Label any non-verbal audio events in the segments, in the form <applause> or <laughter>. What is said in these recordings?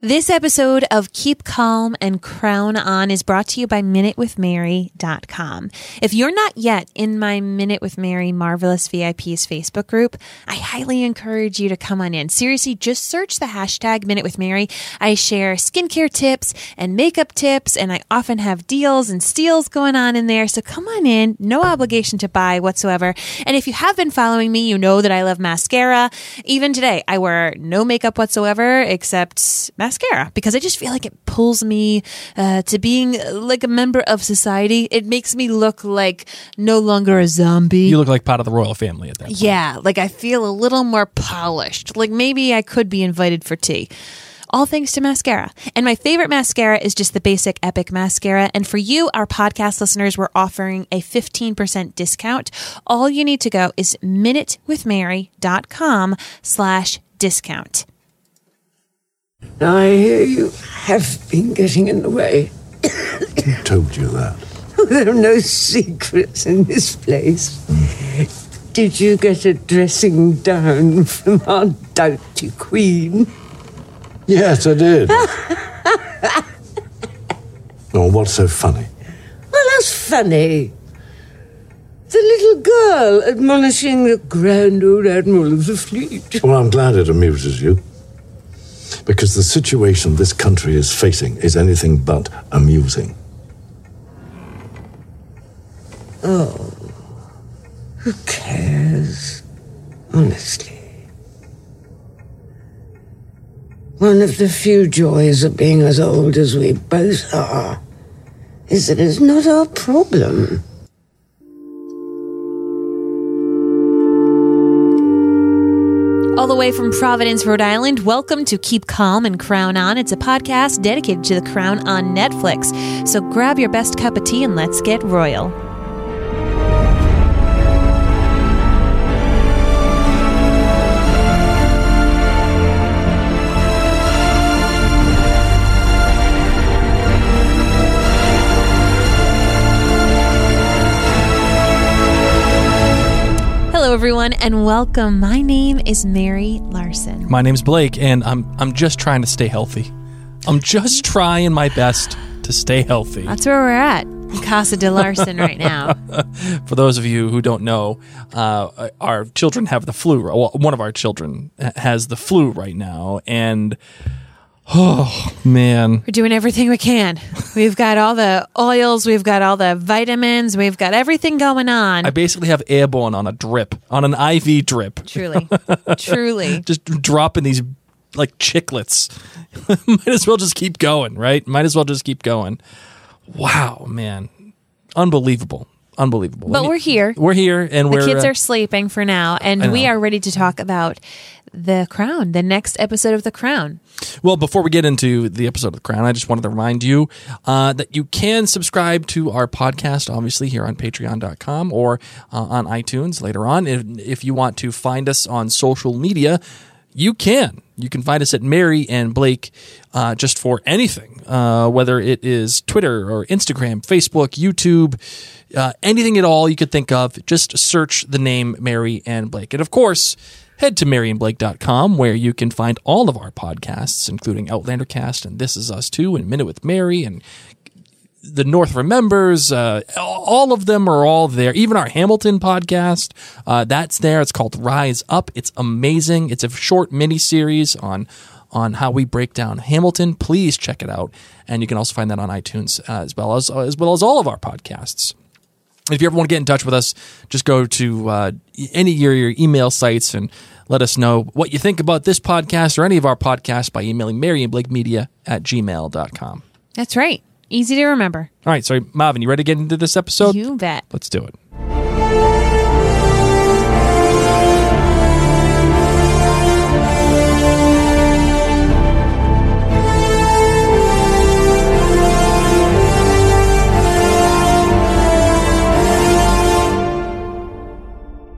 This episode of Keep Calm and Crown On is brought to you by MinuteWithMary.com. If you're not yet in my Minute with Mary Marvelous VIPs Facebook group, I highly encourage you to come on in. Seriously, just search the hashtag Minute with Mary. I share skincare tips and makeup tips, and I often have deals and steals going on in there. So come on in, no obligation to buy whatsoever. And if you have been following me, you know that I love mascara. Even today, I wear no makeup whatsoever except mascara because I just feel like it pulls me uh, to being uh, like a member of society. It makes me look like no longer a zombie. You look like part of the royal family at that point. yeah, like I feel a little more polished. Like maybe I could be invited for tea. All thanks to mascara. And my favorite mascara is just the basic Epic mascara. And for you, our podcast listeners, we're offering a 15% discount. All you need to go is minutewithmary.com slash discount. I hear you have been getting in the way. Who told you that? <laughs> There are no secrets in this place. Did you get a dressing down from our doughty queen? Yes, I did. <laughs> oh, what's so funny? Well, that's funny. The little girl admonishing the grand old admiral of the fleet. Well, I'm glad it amuses you. Because the situation this country is facing is anything but amusing. Oh, who cares? Honestly. One of the few joys of being as old as we both are is that it's not our problem. The way from Providence, Rhode Island, welcome to Keep Calm and Crown On. It's a podcast dedicated to the crown on Netflix. So grab your best cup of tea and let's get royal. Everyone, and welcome. My name is Mary Larson. My name's Blake, and I'm I'm just trying to stay healthy. I'm just trying my best to stay healthy. That's where we're at Casa de Larson right now. <laughs> For those of you who don't know, uh, our children have the flu. Well, one of our children has the flu right now, and oh man, We're doing everything we can. We've got all the oils, we've got all the vitamins, we've got everything going on. I basically have airborne on a drip, on an IV drip, truly, truly. <laughs> just dropping these like chiclets. <laughs> Might as well just keep going, right? Might as well just keep going. Wow, man, unbelievable, unbelievable. But me- we're here. We're here, and The we're kids uh, are sleeping for now, and we are ready to talk about The Crown, the next episode of The Crown. Well, before we get into the episode of The Crown, I just wanted to remind you uh, that you can subscribe to our podcast, obviously, here on patreon.com or uh, on iTunes later on. If, if you want to find us on social media, you can. You can find us at Mary and Blake uh, just for anything, uh, whether it is Twitter or Instagram, Facebook, YouTube, uh, anything at all you could think of. Just search the name Mary and Blake. And of course, head to maryandblake.com where you can find all of our podcasts, including Outlander Cast and This Is Us Too and Minute with Mary and the North Remembers, uh, all of them are all there. Even our Hamilton podcast, uh, that's there. It's called Rise Up. It's amazing. It's a short mini series on on how we break down Hamilton. Please check it out, and you can also find that on iTunes uh, as well as as well as all of our podcasts. If you ever want to get in touch with us, just go to uh, any of your, your email sites and let us know what you think about this podcast or any of our podcasts by emailing Mary and Blake Media at gmail.com. That's right. Easy to remember. All right, so Marvin, you ready to get into this episode? You bet. Let's do it.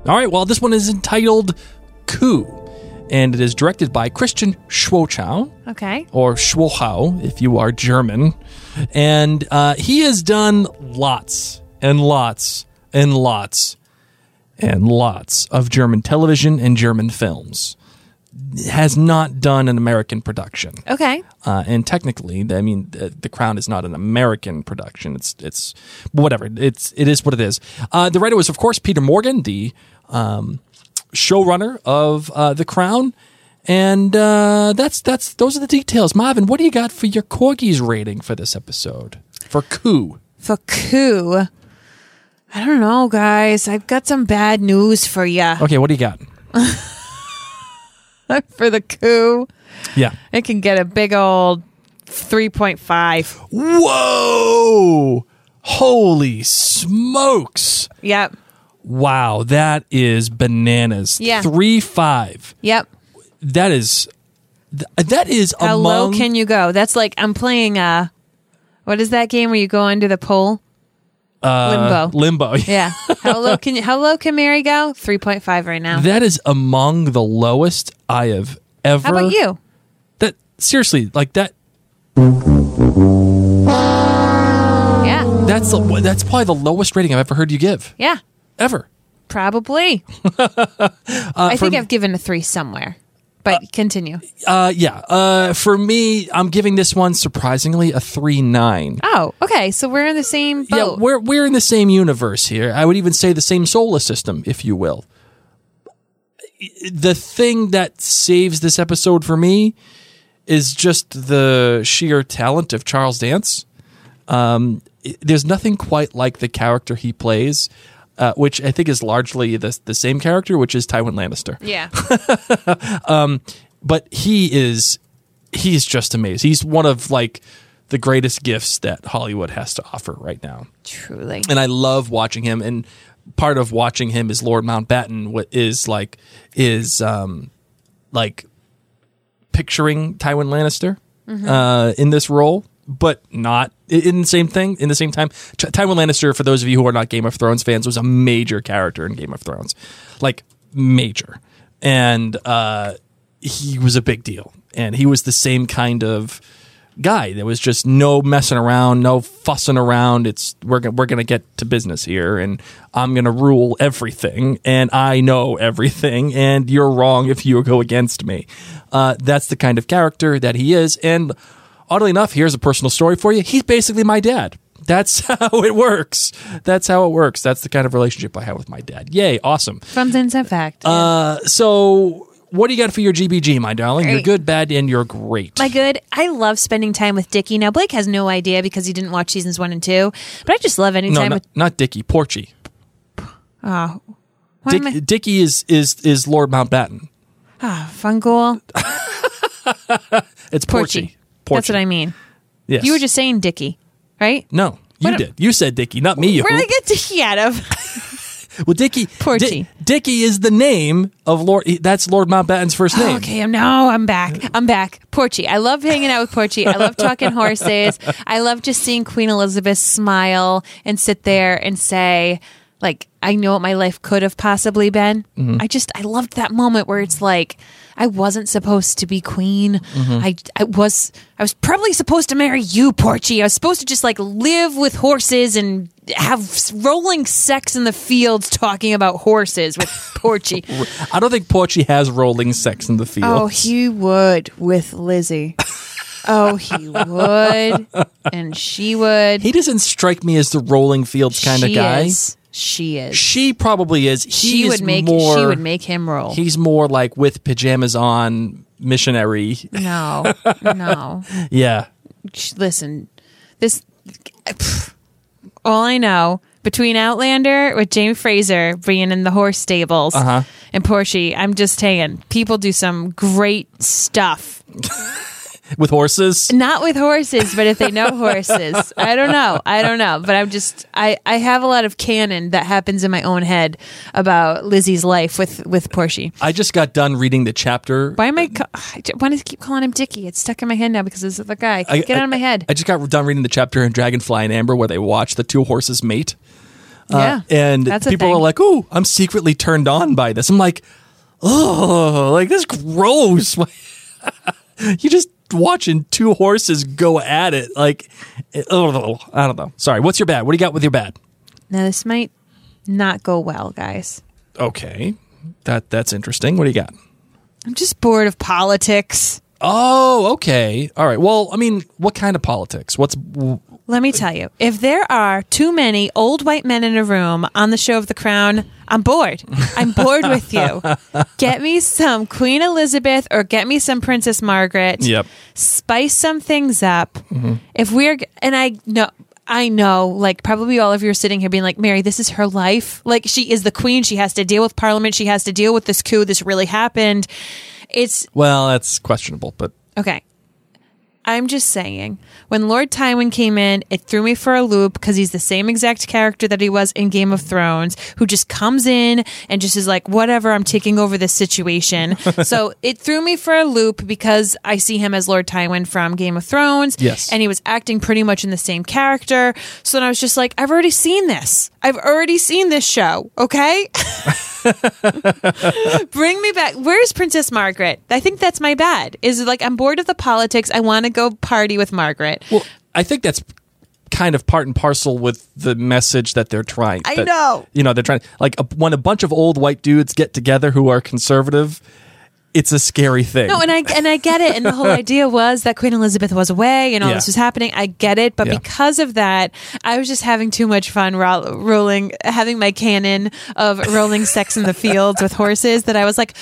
All right, well, this one is entitled Coup, and it is directed by Christian Schwochow Okay. or Schwochau if you are German. And uh, he has done lots and lots and lots and lots of German television and German films. has not done an American production. Okay. Uh, and technically, I mean, the, the Crown is not an American production. It's it's whatever. It's it is what it is. Uh, the writer was, of course, Peter Morgan, the um, showrunner of uh, the Crown, and uh, that's that's those are the details. Marvin, what do you got for your corgis rating for this episode for coup? For coup. I don't know, guys. I've got some bad news for you. Okay, what do you got? <laughs> for the coup. Yeah. It can get a big old 3.5. Whoa! Holy smokes! Yep. Wow, that is bananas. Yeah. Three five. Yep. That is that is How low can you go? That's like I'm playing uh what is that game where you go under the pole? uh, Limbo. limbo. <laughs> Yeah. How low can you how low can Mary go? 3.5 right now. That is among the lowest I have ever. How about you? That seriously, like that. Yeah. That's the, that's probably the lowest rating I've ever heard you give Yeah. Ever. Probably. <laughs> Uh, I think I've given a 3 somewhere. But continue. Uh, yeah. Uh, for me, I'm giving this one surprisingly a three nine. Oh, okay. So we're in the same boat. Yeah, we're we're in the same universe here. I would even say the same solar system, if you will. The thing that saves this episode for me is just the sheer talent of Charles Dance. Um, there's nothing quite like the character he plays, uh, which I think is largely the the same character, which is Tywin Lannister yeah. <laughs> but he is he's just amazing. He's one of like the greatest gifts that Hollywood has to offer right now. Truly. And I love watching him and part of watching him is Lord Mountbatten what is like is um like picturing Tywin Lannister uh in this role but not in the same thing in the same time. Ty- Tywin Lannister for those of you who are not Game of Thrones fans was a major character in Game of Thrones. Like major. And uh he was a big deal. And he was the same kind of guy there was just no messing around no fussing around. It's we're, we're gonna get to business here and i'm gonna rule everything and i know everything and you're wrong if you go against me. Uh, that's the kind of character that he is and oddly enough here's a personal story for you he's basically my dad that's <laughs> how it works that's how it works that's the kind of relationship i have with my dad yay awesome From sense fact. uh, so what do you got for your gbg my darling you're good bad and you're great My good. I love spending time with Dickie. Now Blake has no idea because he didn't watch seasons one and two. But I just love any no time not, with. not dickie porchy Oh, am I- Dickie is is is Lord Mountbatten. Fungool. <laughs> It's Porchy. Porchy. That's what I mean. Yes. You were just saying Dickie, right? no. You What- did. You said Dickie, not me. You. Where did I get Dickie out of? <laughs> well, Dickie. Porchy. Di- Dickie is the name of Lord. That's Lord Mountbatten's first oh, name. okay, I'm no, I'm back. I'm back. Porchy. I love hanging out with Porchy. I love talking horses. I love just seeing Queen Elizabeth smile and sit there and say, like, I know what my life could have possibly been. Mm-hmm. I just I loved that moment where it's like I wasn't supposed to be queen. Mm-hmm. I I was I was probably supposed to marry you, Porchy. I was supposed to just like live with horses and have rolling sex in the fields talking about horses with <laughs> Porchy. I don't think Porchy has rolling sex in the field. Oh, he would with Lizzie. oh, he <laughs> would, and she would. he doesn't strike me as the rolling fields kind of She guy. Is. She is. She probably is. she He's would make. more. she would make him roll. He's more like with pajamas on, missionary. no, <laughs> no. Yeah. Listen, this. pff, all I know between Outlander with Jamie Fraser being in the horse stables Uh-huh. and Porchy, I'm just saying people do some great stuff. <laughs> With horses. Not with horses, but if they know <laughs> horses. I don't know. I don't know. But I'm just I, I have a lot of canon that happens in my own head about Lizzie's life with with Porchy. I just got done reading the chapter. Why am I? ca- I j- want to keep calling him Dickie. It's stuck in my head now because this is the guy. I- Get I- out of my head. I just got done reading the chapter in Dragonfly in Amber where they watch the two horses mate. Uh, yeah, and people are like, "Oh, I'm secretly turned on by this." I'm like, "Oh, like this is gross." <laughs> you just watching two horses go at it, like, I don't know. Sorry, what's your bad? What do you got with your bad? Now this might not go well, guys. Okay, that that's interesting. What do you got? I'm just bored of politics. Oh, okay. All right. Well, I mean, what kind of politics? What's Let me tell you, if there are too many old white men in a room on the show of The Crown, I'm bored. I'm bored with you. <laughs> Get me some Queen Elizabeth or get me some Princess Margaret. Yep. Spice some things up. Mm-hmm. If we're, and I know, I know, like, probably all of you are sitting here being like, Mary, this is her life. Like, she is the queen. She has to deal with Parliament. She has to deal with this coup. This really happened. It's well, that's questionable, but Okay. I'm just saying, when Lord Tywin came in, it threw me for a loop because he's the same exact character that he was in Game of Thrones, who just comes in and just is like, whatever, I'm taking over this situation. <laughs> so it threw me for a loop because I see him as Lord Tywin from Game of Thrones. Yes. And he was acting pretty much in the same character. So then I was just like, I've already seen this. I've already seen this show. Okay. <laughs> <laughs> Bring me back. Where's Princess Margaret? I think that's my bad. Is it like I'm bored of the politics. I want to go party with Margaret. well, I think that's kind of part and parcel with the message that they're trying. I that- know. You know, they're trying like a, when a bunch of old white dudes get together who are conservative. It's a scary thing. No, and I and I get it. And the whole <laughs> idea was that Queen Elizabeth was away and all Yeah. this was happening. I get it, but Yeah. because of that, I was just having too much fun ro- rolling, having my canon of rolling sex in the fields with horses. That I was like,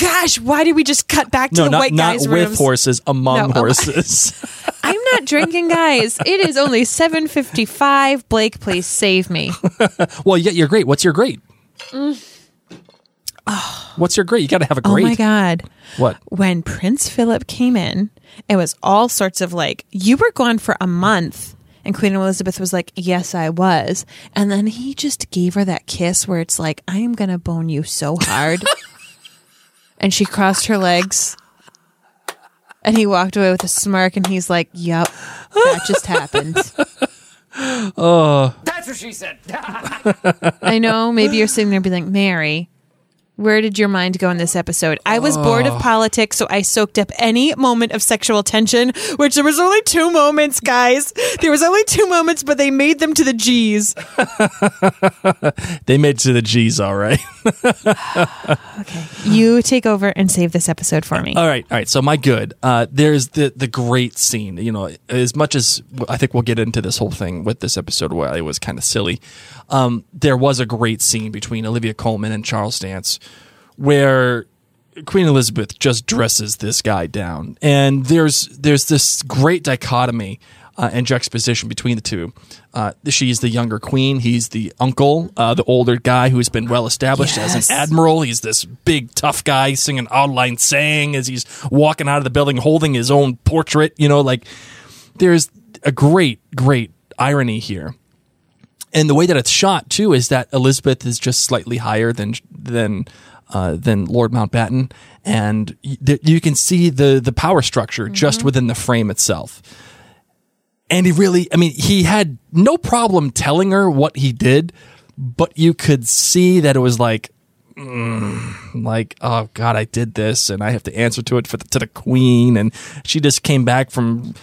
"Gosh, why did we just cut back to no, the not, white not guys' with rooms?" horses, among No, um, horses. <laughs> <laughs> I'm not drinking, guys. It is only seven fifty five. Blake, please save me. well, yeah, you're great. What's your grade? What's your grade? You got to have a great. Oh my god. What? when Prince Philip came in, it was all sorts of like, you were gone for a month. And Queen Elizabeth was like, Yes, I was. And then he just gave her that kiss where it's like, I am going to bone you so hard. <laughs> and she crossed her legs. And he walked away with a smirk and he's like, Yep, that just happened. <laughs> Oh. That's what she said. <laughs> I know maybe you're sitting there being like, Mary, where did your mind go in this episode? I was bored of politics, so I soaked up any moment of sexual tension, which there was only two moments, guys. There was only two moments, but they made them to the G's. <laughs> They made to the G's, all right. <sighs> Okay, you take over and save this episode for me. All right, all right. So my good. Uh, there's the the great scene. You know, as much as I think we'll get into this whole thing with this episode where it was kind of silly. Um, there was a great scene between Olivia Colman and Charles Dance, where Queen Elizabeth just dresses this guy down, and there's there's this great dichotomy. Uh, and juxtaposition between the two. Uh, she's the younger queen. He's the uncle, uh, the older guy who's been well established as an admiral. He's this big, tough guy singing Lang Syne as he's walking out of the building holding his own portrait. You know, like there's a great, great irony here. And the way that it's shot too is that Elizabeth is just slightly higher than than uh, than Lord Mountbatten, and y- you can see the the power structure just within the frame itself. And he really, I mean, he had no problem telling her what he did, but you could see that it was like, mm, like, oh God, I did this, and I have to answer to it for the, to the Queen, and she just came back from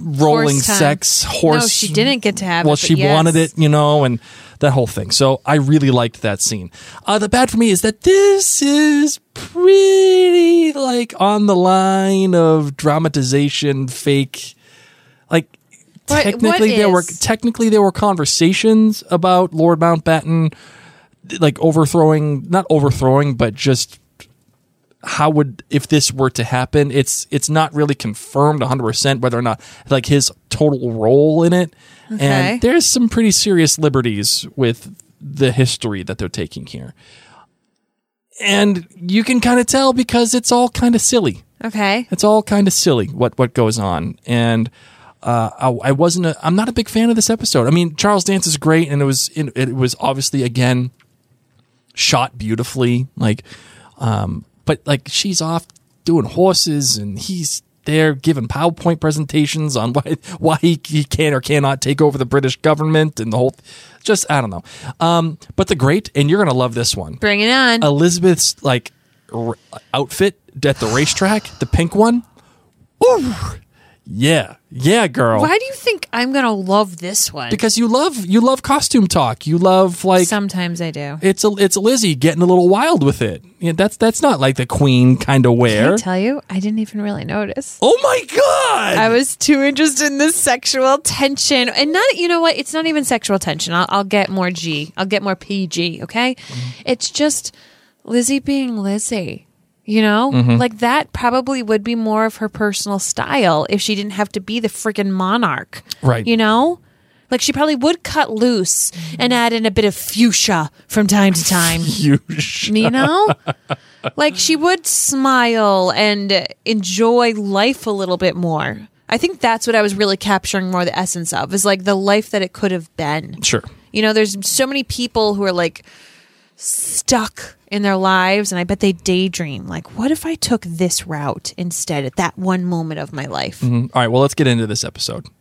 rolling Horse sex horse. No, she didn't get to have Well, but she yes. wanted it, you know, and that whole thing. So I really liked that scene. Uh, the bad for me is that this is pretty like on the line of dramatization, fake. Like What- technically, what there were technically there were conversations about Lord Mountbatten, like overthrowing, not overthrowing, but just how would if this were to happen it's it's not really confirmed 100% whether or not like his total role in it Okay. and there's some pretty serious liberties with the history that they're taking here and you can kind of tell because it's all kind of silly Okay. it's all kind of silly what what goes on and uh, I, I wasn't a, I'm not a big fan of this episode. I mean, Charles Dance is great, and it was it, it was obviously again shot beautifully, like, um, but like she's off doing horses, and he's there giving PowerPoint presentations on <laughs> why why he, he can or cannot take over the British government and the whole. Just I don't know, um, but the great, and you're gonna love this one. Bring it on. Elizabeth's like r- outfit at the racetrack, the pink one. Ooh, Yeah, yeah, girl. Why do you think I'm gonna love this one? Because you love you love costume talk. You love like Sometimes I do. it's a it's Lizzie getting a little wild with it. Yeah, that's that's not like the queen kind of Can wear. I tell you, I didn't even really notice. oh my god! I was too interested in the sexual tension, and not. You know what? It's not even sexual tension. I'll, I'll get more G. I'll get more PG. Okay, mm-hmm. it's just Lizzie being Lizzie. You know, mm-hmm. like that probably would be more of her personal style if she didn't have to be the freaking monarch. Right. You know, like she probably would cut loose and add in a bit of fuchsia from time to time. <laughs> sh- you know like she would smile and enjoy life a little bit more i think that's what i was really capturing more the essence of is like the life that it could have been sure. you know there's so many people who are like stuck in their lives and i bet they daydream like what if i took this route instead at that one moment of my life mm-hmm. All right, well, let's get into this episode.